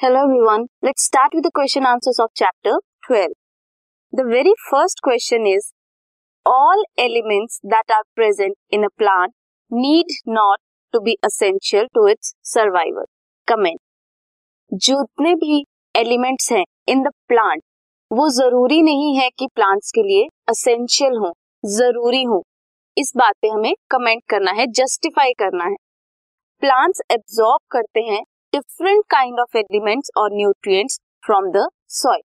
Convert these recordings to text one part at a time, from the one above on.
Hello everyone let's start with the question answers of chapter 12 the very first question is all elements that are present in a plant need not to be essential to its survival comment जितने भी elements हैं इन the plant वो ज़रूरी नहीं है कि plants के लिए असेंशियल हो, ज़रूरी हो। इस बात पे हमें कमेंट करना है जस्टिफाई करना है। प्लांट्स एब्जॉर्ब करते हैं डिफरेंट काइंड ऑफ़ एलिमेंट्स और nutrients from the soil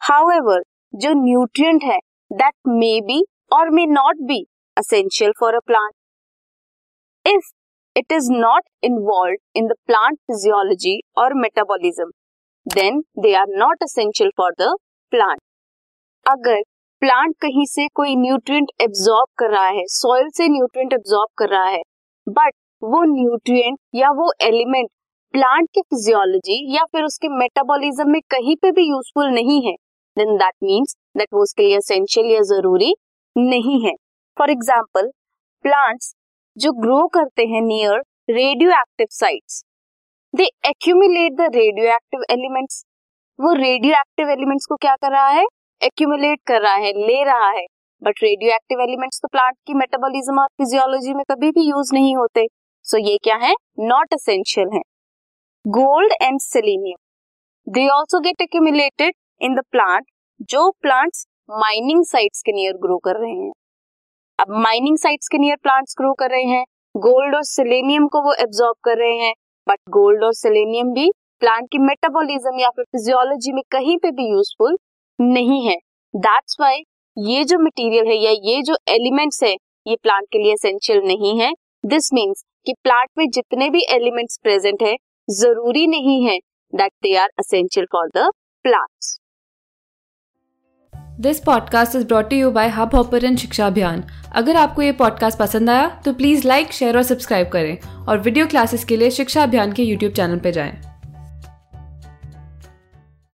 however जो न्यूट्रिएंट है दैट मे बी और may not be essential for a plant if it is not involve in the plant physiology और metabolism then they are not essential for the plant अगर plant कहीं से कोई nutrient absorb कर रहा है soil से न्यूट्रिएंट एब्जॉर्ब कर रहा है बट वो न्यूट्रिएंट या वो एलिमेंट प्लांट के फिजियोलॉजी या फिर उसके मेटाबॉलिज्म में कहीं पे भी यूजफुल नहीं है देन दैट मीन्स दैट वो उसके लिए असेंशियल या ज़रूरी नहीं है। फॉर एग्ज़ाम्पल प्लांट्स जो ग्रो करते हैं near radioactive sites they accumulate the radioactive elements वो रेडियो एक्टिव एलिमेंट्स को क्या कर रहा है? एक्यूमुलेट कर रहा है, ले रहा है। बट रेडियो एक्टिव एलिमेंट्स तो प्लांट की मेटाबॉलिज्म और फिजियोलॉजी में कभी भी यूज़ नहीं होते। सो so ये क्या है? नॉट असेंशियल है। Gold and selenium they also get accumulated in the plant जो प्लांट्स माइनिंग साइट्स के नियर ग्रो कर रहे हैं। अब माइनिंग साइट्स के नियर प्लांट्स ग्रो कर रहे हैं गोल्ड और सिलेनियम को वो एब्जॉर्ब कर रहे हैं बट गोल्ड और सिलेनियम भी प्लांट की मेटाबॉलिज्म या फिर फिजियोलॉजी में कहीं पे भी यूजफुल नहीं है। दैट्स वाई ये जो मटेरियल है या ये जो एलिमेंट्स है, ये प्लांट के लिए एसेंशियल नहीं है। दिस मीन्स कि प्लांट में जितने भी एलिमेंट्स प्रेजेंट है ज़रूरी नहीं है that they are essential for the plants this podcast is brought you by Hub Hopper शिक्षा अभियान अगर आपको ये पॉडकास्ट पसंद आया तो प्लीज़ लाइक शेयर और सब्सक्राइब करें और वीडियो क्लासेस के लिए शिक्षा अभियान के यूट्यूब चैनल पर जाएँ।